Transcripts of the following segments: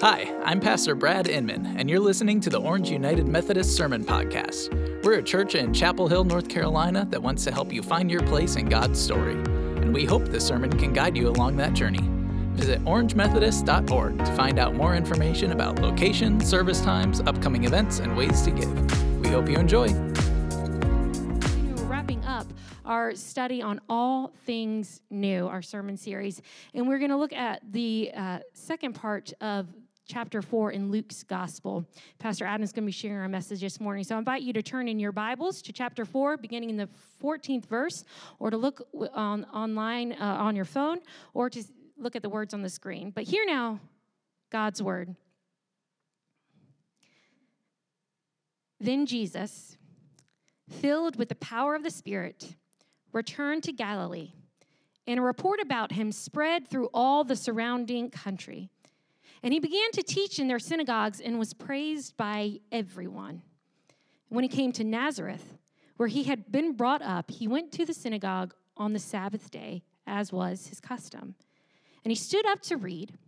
Hi, I'm Pastor Brad Inman, and you're listening to the Orange United Methodist Sermon Podcast. We're a church in Chapel Hill, North Carolina that wants to help you find your place in God's story. And we hope this sermon can guide you along that journey. Visit orangemethodist.org to find out more information about location, service times, upcoming events, and ways to give. We hope you enjoy. We're wrapping up our study on all things new, our sermon series, and we're going to look at the uh, second part of chapter 4 in Luke's gospel. Pastor Adam's is going to be sharing our message this morning. So I invite you to turn in your Bibles to chapter 4, beginning in the 14th verse, or to look on, online uh, on your phone, or to look at the words on the screen. But here now, God's word. Then Jesus, filled with the power of the Spirit, returned to Galilee, and a report about him spread through all the surrounding country. And he began to teach in their synagogues and was praised by everyone. When he came to Nazareth, where he had been brought up, he went to the synagogue on the Sabbath day, as was his custom. And he stood up to read.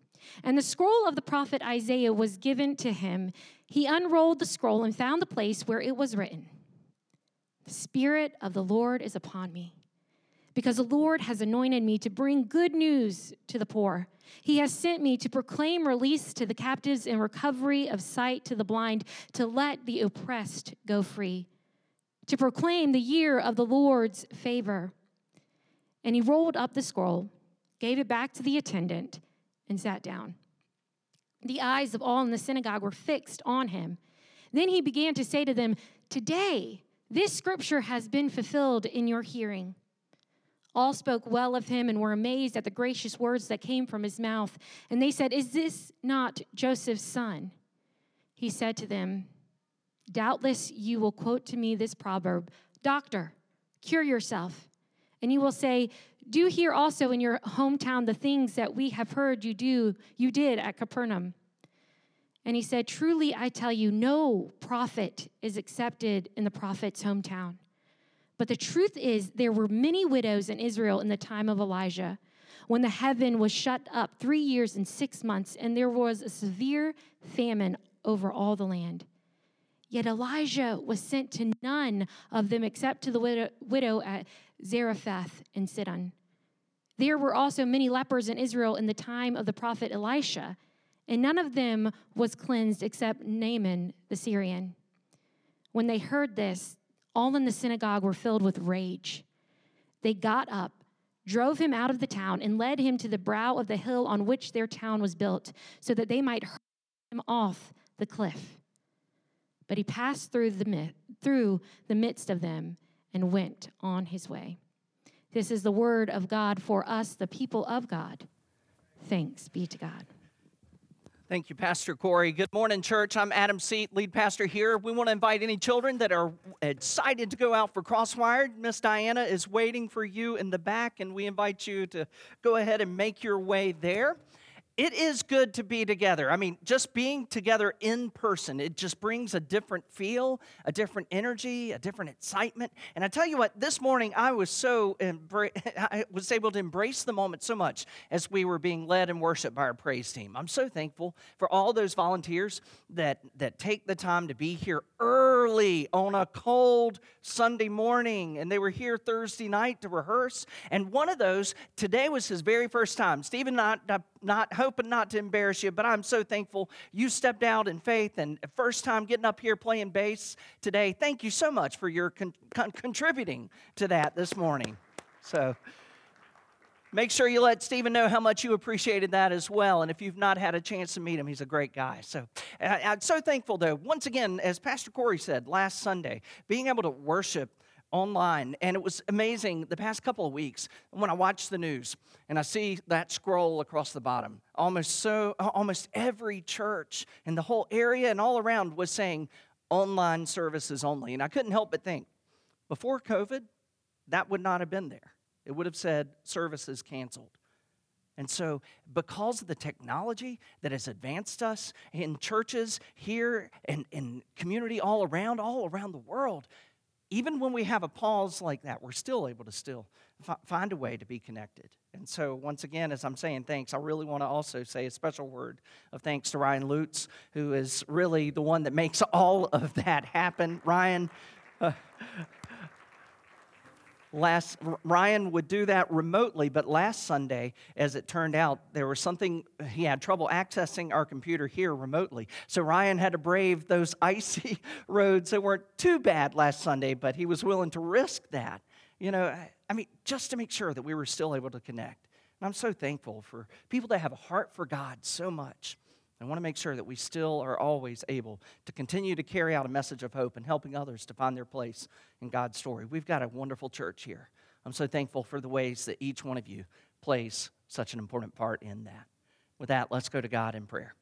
And the scroll of the prophet Isaiah was given to him. He unrolled the scroll and found the place where it was written The Spirit of the Lord is upon me, because the Lord has anointed me to bring good news to the poor. He has sent me to proclaim release to the captives and recovery of sight to the blind, to let the oppressed go free, to proclaim the year of the Lord's favor. And he rolled up the scroll, gave it back to the attendant, and sat down. The eyes of all in the synagogue were fixed on him. Then he began to say to them, Today, this scripture has been fulfilled in your hearing. All spoke well of him and were amazed at the gracious words that came from his mouth. And they said, Is this not Joseph's son? He said to them, Doubtless you will quote to me this proverb Doctor, cure yourself. And you will say, Do here also in your hometown the things that we have heard you do, you did at Capernaum. And he said, Truly I tell you, no prophet is accepted in the prophet's hometown. But the truth is, there were many widows in Israel in the time of Elijah, when the heaven was shut up three years and six months, and there was a severe famine over all the land. Yet Elijah was sent to none of them except to the widow, widow at Zarephath in Sidon. There were also many lepers in Israel in the time of the prophet Elisha, and none of them was cleansed except Naaman the Syrian. When they heard this, all in the synagogue were filled with rage. They got up, drove him out of the town, and led him to the brow of the hill on which their town was built, so that they might hurl him off the cliff. But he passed through the, through the midst of them and went on his way. This is the word of God for us, the people of God. Thanks be to God. Thank you, Pastor Corey. Good morning, church. I'm Adam Seat, lead pastor here. We want to invite any children that are excited to go out for Crosswired. Miss Diana is waiting for you in the back, and we invite you to go ahead and make your way there it is good to be together. I mean, just being together in person, it just brings a different feel, a different energy, a different excitement. And I tell you what, this morning I was so I was able to embrace the moment so much as we were being led in worship by our praise team. I'm so thankful for all those volunteers that that take the time to be here early on a cold Sunday morning, and they were here Thursday night to rehearse. And one of those today was his very first time. Stephen not not hoping not to embarrass you, but I'm so thankful you stepped out in faith and first time getting up here playing bass today. Thank you so much for your con- con- contributing to that this morning. So make sure you let Stephen know how much you appreciated that as well. And if you've not had a chance to meet him, he's a great guy. So uh, I'm so thankful, though. Once again, as Pastor Corey said last Sunday, being able to worship online. And it was amazing the past couple of weeks when I watch the news and I see that scroll across the bottom. Almost so almost every church in the whole area and all around was saying online services only. And I couldn't help but think, before COVID, that would not have been there. It would have said services canceled. And so, because of the technology that has advanced us in churches here and in community all around, all around the world, even when we have a pause like that, we're still able to still find a way to be connected. And so, once again, as I'm saying thanks, I really want to also say a special word of thanks to Ryan Lutz, who is really the one that makes all of that happen. Ryan, uh, last Ryan would do that remotely, but last Sunday, as it turned out, there was something he had trouble accessing our computer here remotely. So Ryan had to brave those icy roads that weren't too bad last Sunday, but he was willing to risk that. You know, I mean, just to make sure that we were still able to connect. And I'm so thankful for people that have a heart for God so much. I want to make sure that we still are always able to continue to carry out a message of hope and helping others to find their place in God's story. We've got a wonderful church here. I'm so thankful for the ways that each one of you plays such an important part in that. With that, let's go to God in prayer.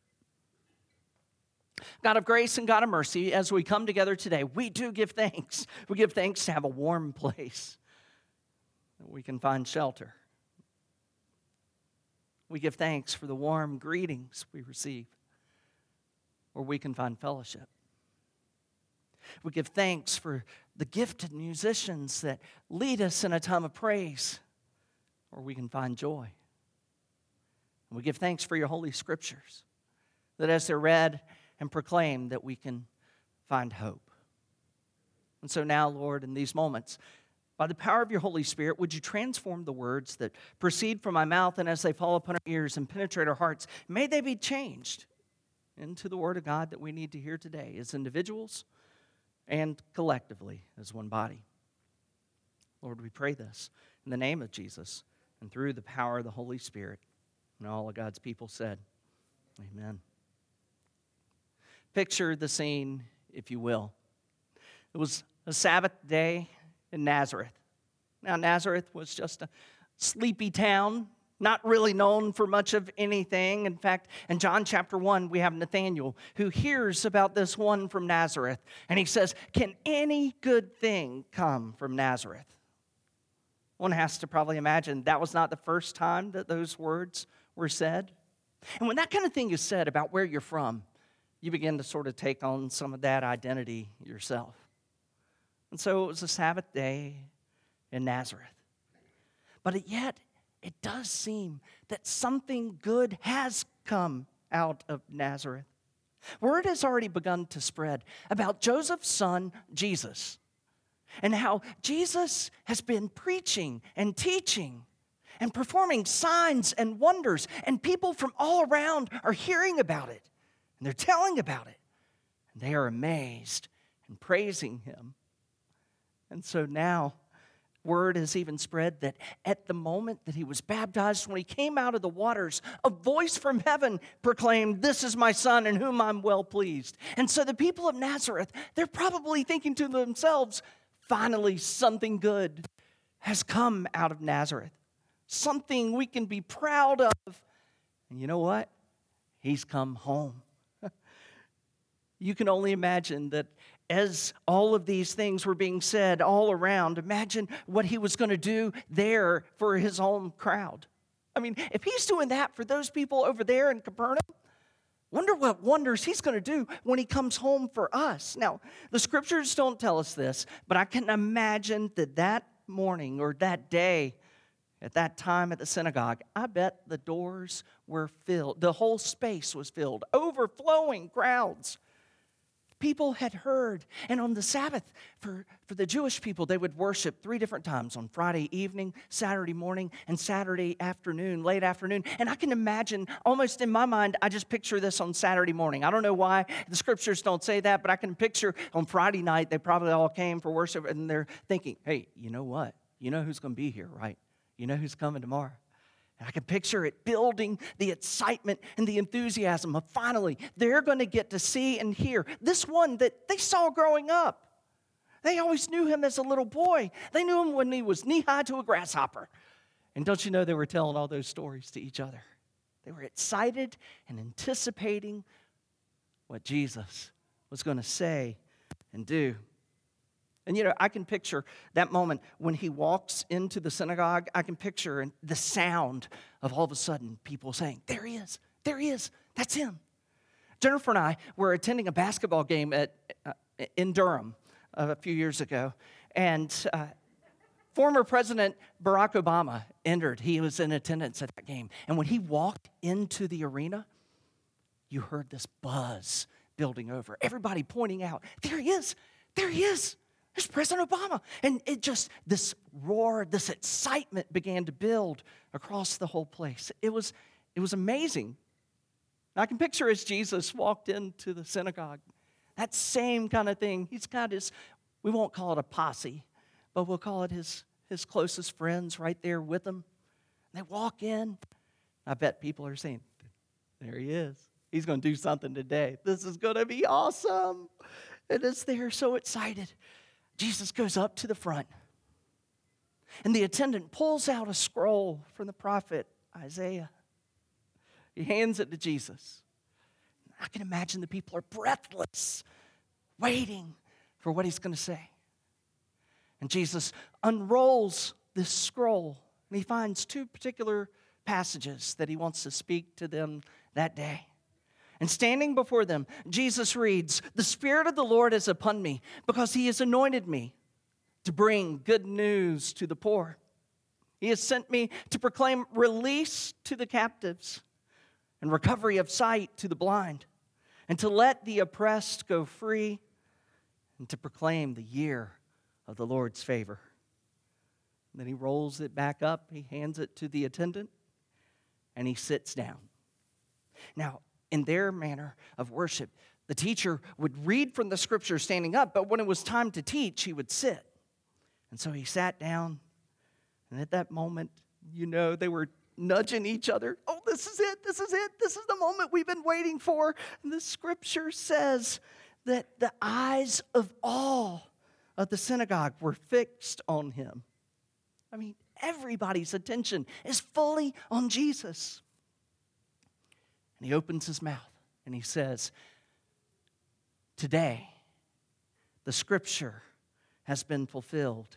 God of grace and God of mercy, as we come together today, we do give thanks. We give thanks to have a warm place that we can find shelter. We give thanks for the warm greetings we receive, where we can find fellowship. We give thanks for the gifted musicians that lead us in a time of praise, where we can find joy. And we give thanks for your holy scriptures, that as they're read and proclaimed, that we can find hope. And so now, Lord, in these moments, by the power of your Holy Spirit, would you transform the words that proceed from my mouth and as they fall upon our ears and penetrate our hearts, may they be changed into the Word of God that we need to hear today as individuals and collectively as one body. Lord, we pray this in the name of Jesus and through the power of the Holy Spirit. And all of God's people said, Amen. Picture the scene, if you will. It was a Sabbath day in Nazareth. Now, Nazareth was just a sleepy town, not really known for much of anything. In fact, in John chapter 1, we have Nathanael who hears about this one from Nazareth, and he says, Can any good thing come from Nazareth? One has to probably imagine that was not the first time that those words were said. And when that kind of thing is said about where you're from, you begin to sort of take on some of that identity yourself. And so it was a Sabbath day in Nazareth. But yet, it does seem that something good has come out of Nazareth. Word has already begun to spread about Joseph's son, Jesus, and how Jesus has been preaching and teaching and performing signs and wonders, and people from all around are hearing about it, and they're telling about it, and they are amazed and praising him. And so now, word has even spread that at the moment that he was baptized, when he came out of the waters, a voice from heaven proclaimed, This is my son in whom I'm well pleased. And so the people of Nazareth, they're probably thinking to themselves, Finally, something good has come out of Nazareth, something we can be proud of. And you know what? He's come home. you can only imagine that as all of these things were being said all around, imagine what he was going to do there for his own crowd. I mean, if he's doing that for those people over there in Capernaum, wonder what wonders he's going to do when he comes home for us. Now, the scriptures don't tell us this, but I can imagine that that morning or that day, at that time at the synagogue, I bet the doors were filled. The whole space was filled, overflowing crowds people had heard. And on the Sabbath, for, for the Jewish people, they would worship three different times on Friday evening, Saturday morning, and Saturday afternoon, late afternoon. And I can imagine, almost in my mind, I just picture this on Saturday morning. I don't know why the scriptures don't say that, but I can picture on Friday night, they probably all came for worship and they're thinking, hey, you know what? You know who's going to be here, right? You know who's coming tomorrow? And I can picture it building the excitement and the enthusiasm of finally they're going to get to see and hear this one that they saw growing up. They always knew him as a little boy, they knew him when he was knee high to a grasshopper. And don't you know they were telling all those stories to each other? They were excited and anticipating what Jesus was going to say and do. And you know, I can picture that moment when he walks into the synagogue. I can picture the sound of all of a sudden people saying, There he is, there he is, that's him. Jennifer and I were attending a basketball game at, uh, in Durham uh, a few years ago, and uh, Former President Barack Obama entered. He was in attendance at that game. And when he walked into the arena, you heard this buzz building over. Everybody pointing out, there he is, there he is. There's President Obama. And it just, this roar, this excitement began to build across the whole place. It was, it was amazing. I can picture as Jesus walked into the synagogue, that same kind of thing. He's got his, we won't call it a posse, but we'll call it his, his closest friends right there with him. They walk in. I bet people are saying, There he is. He's going to do something today. This is going to be awesome. And it's they're so excited. Jesus goes up to the front, and the attendant pulls out a scroll from the prophet Isaiah. He hands it to Jesus. I can imagine the people are breathless, waiting for what he's going to say. And Jesus unrolls this scroll, and he finds two particular passages that he wants to speak to them that day. And standing before them, Jesus reads, The Spirit of the Lord is upon me, because he has anointed me to bring good news to the poor. He has sent me to proclaim release to the captives and recovery of sight to the blind, and to let the oppressed go free, and to proclaim the year of the Lord's favor. And then he rolls it back up, he hands it to the attendant, and he sits down. Now, in their manner of worship. The teacher would read from the scripture standing up, but when it was time to teach, he would sit. And so he sat down, and at that moment, you know, they were nudging each other. Oh, this is it, this is it, this is the moment we've been waiting for. And the scripture says that the eyes of all of the synagogue were fixed on him. I mean, everybody's attention is fully on Jesus. And he opens his mouth and he says, Today, the scripture has been fulfilled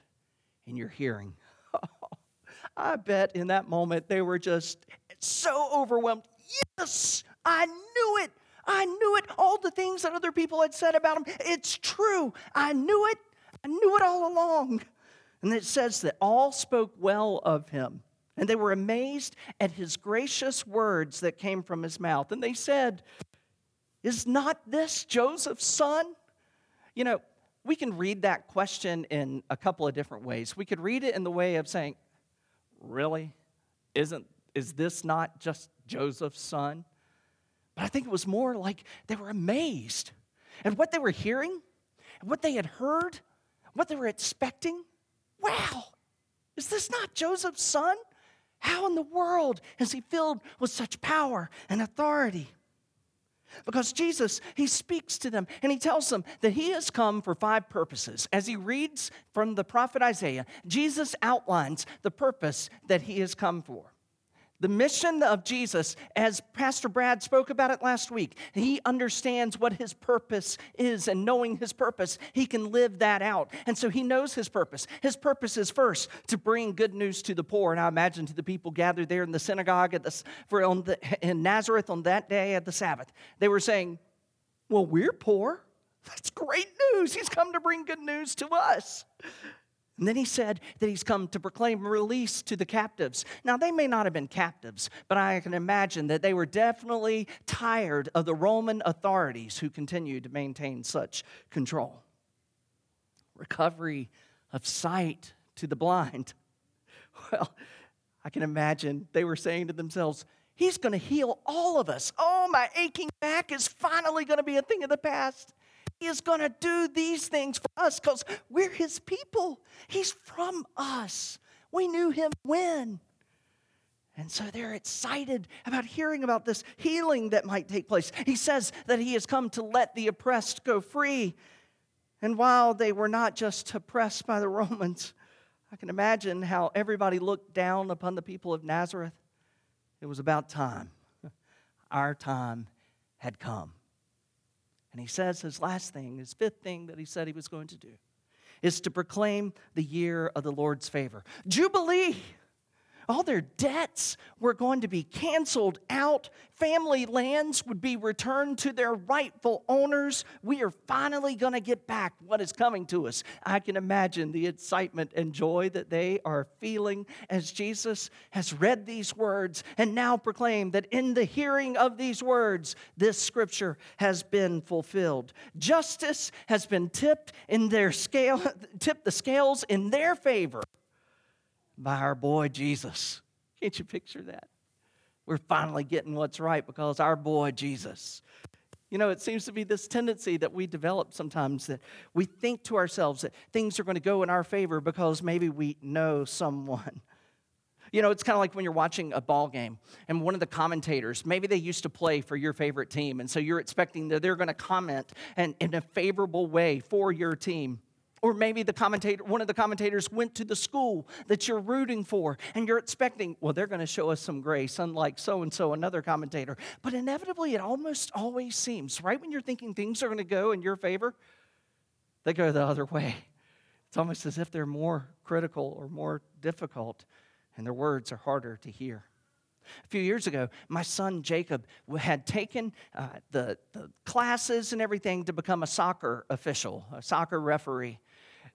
in your hearing. I bet in that moment they were just so overwhelmed. Yes, I knew it. I knew it. All the things that other people had said about him, it's true. I knew it. I knew it all along. And it says that all spoke well of him. And they were amazed at his gracious words that came from his mouth. And they said, Is not this Joseph's son? You know, we can read that question in a couple of different ways. We could read it in the way of saying, Really? Isn't is this not just Joseph's son? But I think it was more like they were amazed at what they were hearing, what they had heard, what they were expecting. Wow, is this not Joseph's son? How in the world is he filled with such power and authority? Because Jesus, he speaks to them and he tells them that he has come for five purposes. As he reads from the prophet Isaiah, Jesus outlines the purpose that he has come for. The mission of Jesus, as Pastor Brad spoke about it last week, he understands what his purpose is, and knowing his purpose, he can live that out. And so he knows his purpose. His purpose is first to bring good news to the poor. And I imagine to the people gathered there in the synagogue at the, for on the, in Nazareth on that day at the Sabbath, they were saying, Well, we're poor. That's great news. He's come to bring good news to us. And then he said that he's come to proclaim release to the captives. Now, they may not have been captives, but I can imagine that they were definitely tired of the Roman authorities who continued to maintain such control. Recovery of sight to the blind. Well, I can imagine they were saying to themselves, He's going to heal all of us. Oh, my aching back is finally going to be a thing of the past. He is going to do these things for us because we're His people. He's from us. We knew Him when. And so they're excited about hearing about this healing that might take place. He says that He has come to let the oppressed go free. And while they were not just oppressed by the Romans, I can imagine how everybody looked down upon the people of Nazareth. It was about time. Our time had come. And he says his last thing, his fifth thing that he said he was going to do, is to proclaim the year of the Lord's favor. Jubilee! All their debts were going to be canceled out. Family lands would be returned to their rightful owners. We are finally going to get back what is coming to us. I can imagine the excitement and joy that they are feeling as Jesus has read these words and now proclaimed that in the hearing of these words, this scripture has been fulfilled. Justice has been tipped in their scale, tipped the scales in their favor by our boy Jesus. Can't you picture that? We're finally getting what's right because our boy Jesus. You know, it seems to be this tendency that we develop sometimes that we think to ourselves that things are going to go in our favor because maybe we know someone. You know, it's kind of like when you're watching a ball game and one of the commentators, maybe they used to play for your favorite team, and so you're expecting that they're going to comment and, in a favorable way for your team. Or maybe the commentator, one of the commentators went to the school that you're rooting for and you're expecting, well, they're going to show us some grace, unlike so and so, another commentator. But inevitably, it almost always seems, right when you're thinking things are going to go in your favor, they go the other way. It's almost as if they're more critical or more difficult, and their words are harder to hear. A few years ago, my son Jacob had taken uh, the, the classes and everything to become a soccer official, a soccer referee.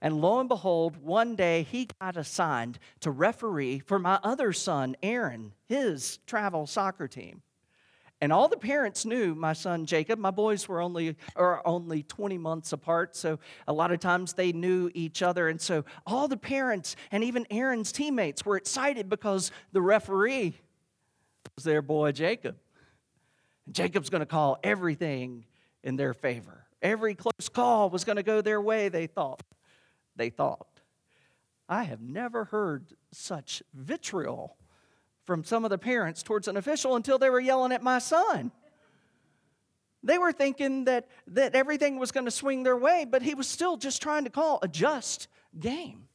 And lo and behold, one day he got assigned to referee for my other son, Aaron, his travel soccer team. And all the parents knew my son Jacob. My boys were only are only 20 months apart, so a lot of times they knew each other. And so all the parents and even Aaron's teammates were excited because the referee was their boy Jacob. And Jacob's going to call everything in their favor. Every close call was going to go their way, they thought they thought. I have never heard such vitriol from some of the parents towards an official until they were yelling at my son. They were thinking that, that everything was going to swing their way, but he was still just trying to call a just game.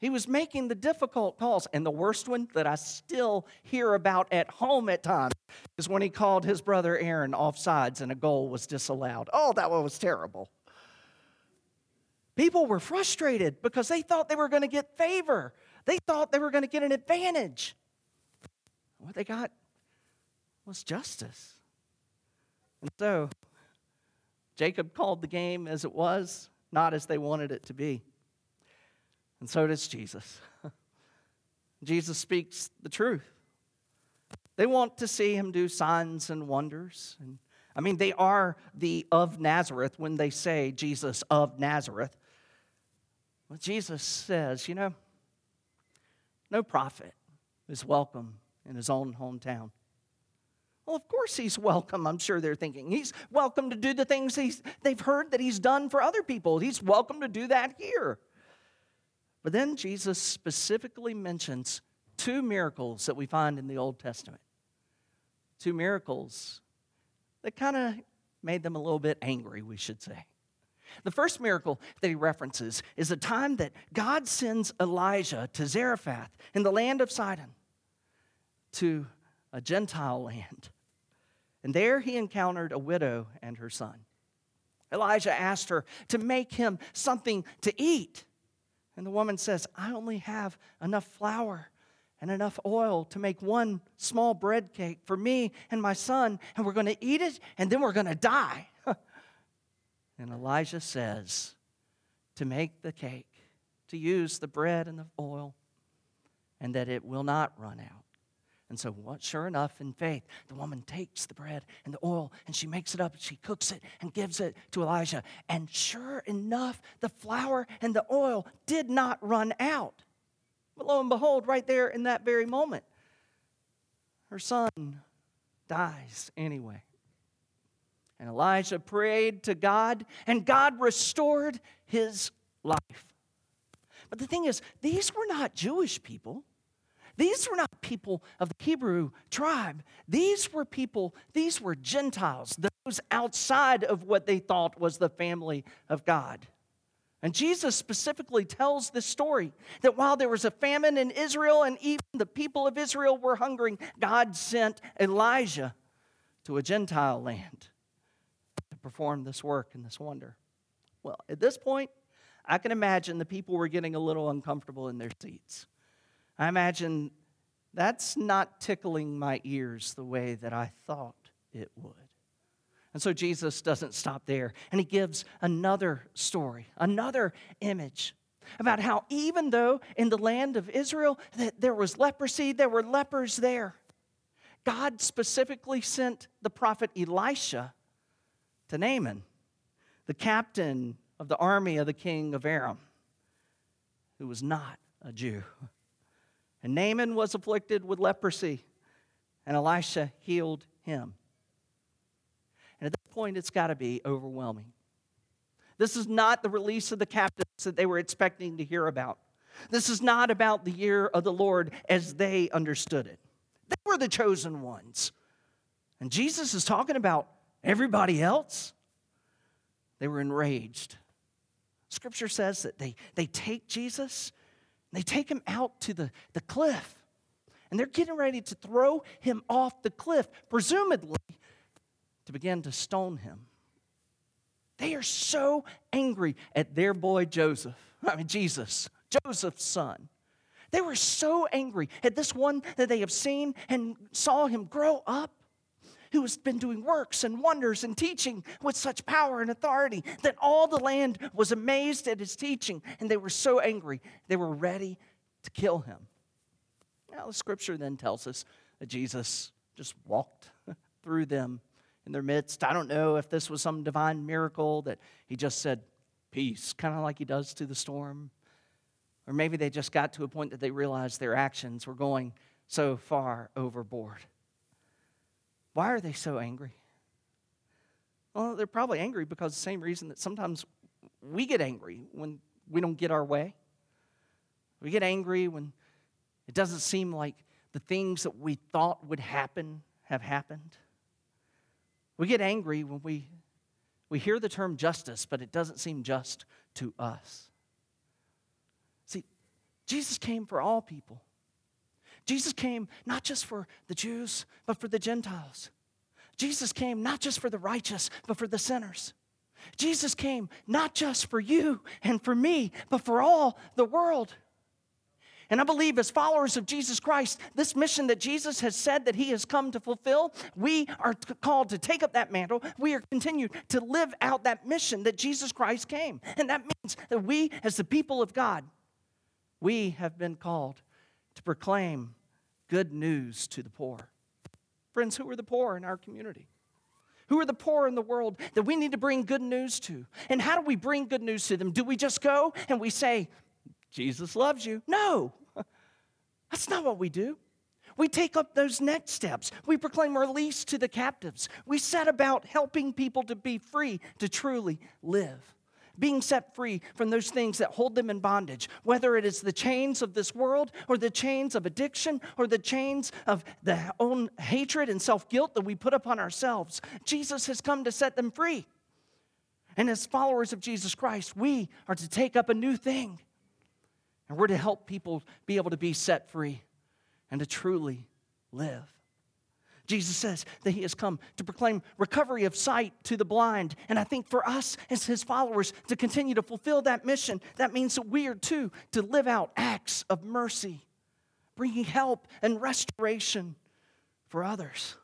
He was making the difficult calls. And the worst one that I still hear about at home at times is when he called his brother Aaron offsides and a goal was disallowed. Oh, that one was terrible. People were frustrated because they thought they were going to get favor. They thought they were going to get an advantage. What they got was justice. And so, Jacob called the game as it was, not as they wanted it to be. And so does Jesus. Jesus speaks the truth. They want to see him do signs and wonders. And I mean, they are the of Nazareth when they say Jesus of Nazareth. Well, Jesus says, you know, no prophet is welcome in his own hometown. Well, of course he's welcome, I'm sure they're thinking. He's welcome to do the things he's, they've heard that he's done for other people. He's welcome to do that here. But then Jesus specifically mentions two miracles that we find in the Old Testament. Two miracles that kind of made them a little bit angry, we should say. The first miracle that he references is a time that God sends Elijah to Zarephath in the land of Sidon to a Gentile land. And there he encountered a widow and her son. Elijah asked her to make him something to eat. And the woman says, I only have enough flour and enough oil to make one small bread cake for me and my son, and we're going to eat it and then we're going to die. And Elijah says to make the cake, to use the bread and the oil, and that it will not run out. And so, what, sure enough, in faith, the woman takes the bread and the oil and she makes it up and she cooks it and gives it to Elijah. And sure enough, the flour and the oil did not run out. But lo and behold, right there in that very moment, her son dies anyway. And Elijah prayed to God, and God restored his life. But the thing is, these were not Jewish people. These were not people of the Hebrew tribe. These were people, these were Gentiles, those outside of what they thought was the family of God. And Jesus specifically tells this story that while there was a famine in Israel and even the people of Israel were hungering, God sent Elijah to a Gentile land perform this work and this wonder? Well, at this point, I can imagine the people were getting a little uncomfortable in their seats. I imagine that's not tickling my ears the way that I thought it would. And so Jesus doesn't stop there, and he gives another story, another image about how even though in the land of Israel that there was leprosy, there were lepers there. God specifically sent the prophet Elisha to Naaman, the captain of the army of the king of Aram, who was not a Jew. And Naaman was afflicted with leprosy, and Elisha healed him. And at this point, it's got to be overwhelming. This is not the release of the captives that they were expecting to hear about. This is not about the year of the Lord as they understood it. They were the chosen ones. And Jesus is talking about everybody else. They were enraged. Scripture says that they, they take Jesus, they take him out to the, the cliff, and they're getting ready to throw him off the cliff, presumably to begin to stone him. They are so angry at their boy Joseph, I mean, Jesus, Joseph's son. They were so angry at this one that they have seen and saw him grow up, who has been doing works and wonders and teaching with such power and authority that all the land was amazed at his teaching, and they were so angry they were ready to kill him. Now, the scripture then tells us that Jesus just walked through them in their midst. I don't know if this was some divine miracle that he just said, Peace, kind of like he does to the storm. Or maybe they just got to a point that they realized their actions were going so far overboard. Why are they so angry? Well, they're probably angry because the same reason that sometimes we get angry when we don't get our way. We get angry when it doesn't seem like the things that we thought would happen have happened. We get angry when we, we hear the term justice, but it doesn't seem just to us. See, Jesus came for all people. Jesus came not just for the Jews, but for the Gentiles. Jesus came not just for the righteous, but for the sinners. Jesus came not just for you and for me, but for all the world. And I believe, as followers of Jesus Christ, this mission that Jesus has said that he has come to fulfill, we are called to take up that mantle. We are continued to live out that mission that Jesus Christ came. And that means that we, as the people of God, we have been called to proclaim good news to the poor. Friends, who are the poor in our community? Who are the poor in the world that we need to bring good news to? And how do we bring good news to them? Do we just go and we say, Jesus loves you? No. That's not what we do. We take up those next steps. We proclaim release to the captives. We set about helping people to be free to truly live, being set free from those things that hold them in bondage, whether it is the chains of this world or the chains of addiction or the chains of the own hatred and self guilt that we put upon ourselves. Jesus has come to set them free. And as followers of Jesus Christ, we are to take up a new thing and we're to help people be able to be set free and to truly live. Jesus says that he has come to proclaim recovery of sight to the blind. And I think for us as his followers to continue to fulfill that mission, that means that we are too to live out acts of mercy, bringing help and restoration for others.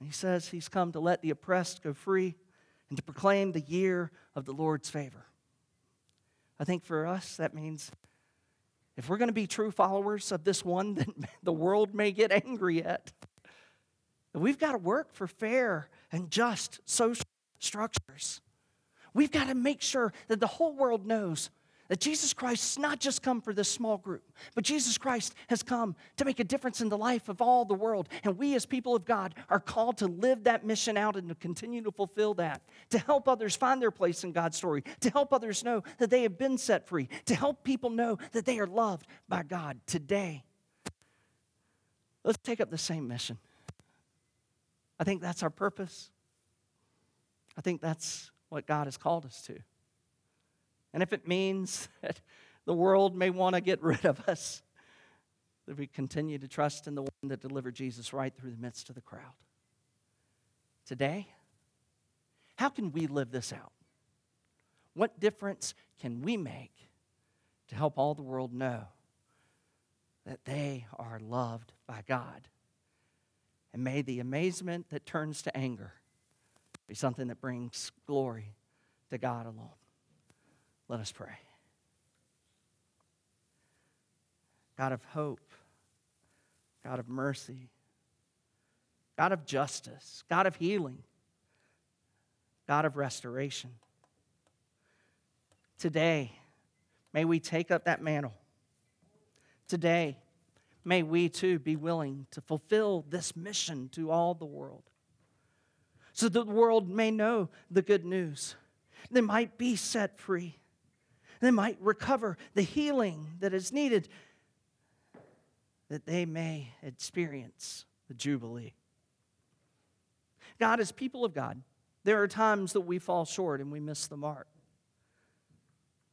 And he says he's come to let the oppressed go free and to proclaim the year of the Lord's favor. I think for us, that means if we're going to be true followers of this one that the world may get angry at, we've got to work for fair and just social structures. We've got to make sure that the whole world knows that Jesus Christ has not just come for this small group, but Jesus Christ has come to make a difference in the life of all the world. And we, as people of God, are called to live that mission out and to continue to fulfill that, to help others find their place in God's story, to help others know that they have been set free, to help people know that they are loved by God today. Let's take up the same mission. I think that's our purpose. I think that's what God has called us to. And if it means that the world may want to get rid of us, that we continue to trust in the one that delivered Jesus right through the midst of the crowd. Today, how can we live this out? What difference can we make to help all the world know that they are loved by God. And may the amazement that turns to anger be something that brings glory to God alone. Let us pray. God of hope, God of mercy, God of justice, God of healing, God of restoration. Today, may we take up that mantle. Today, may we too be willing to fulfill this mission to all the world so that the world may know the good news. They might be set free. They might recover the healing that is needed, that they may experience the Jubilee. God, as people of God, there are times that we fall short and we miss the mark.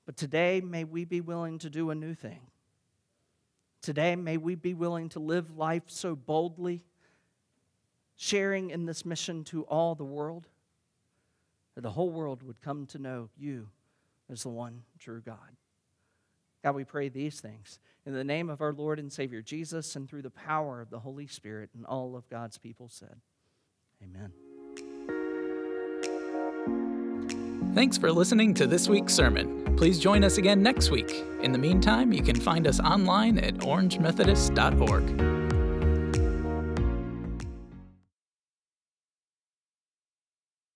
But today, may we be willing to do a new thing. Today, may we be willing to live life so boldly, sharing in this mission to all the world, that the whole world would come to know you as the one true God. God, we pray these things in the name of our Lord and Savior Jesus and through the power of the Holy Spirit, and all of God's people said, Amen. Thanks for listening to this week's sermon. Please join us again next week. In the meantime, you can find us online at orangemethodist.org.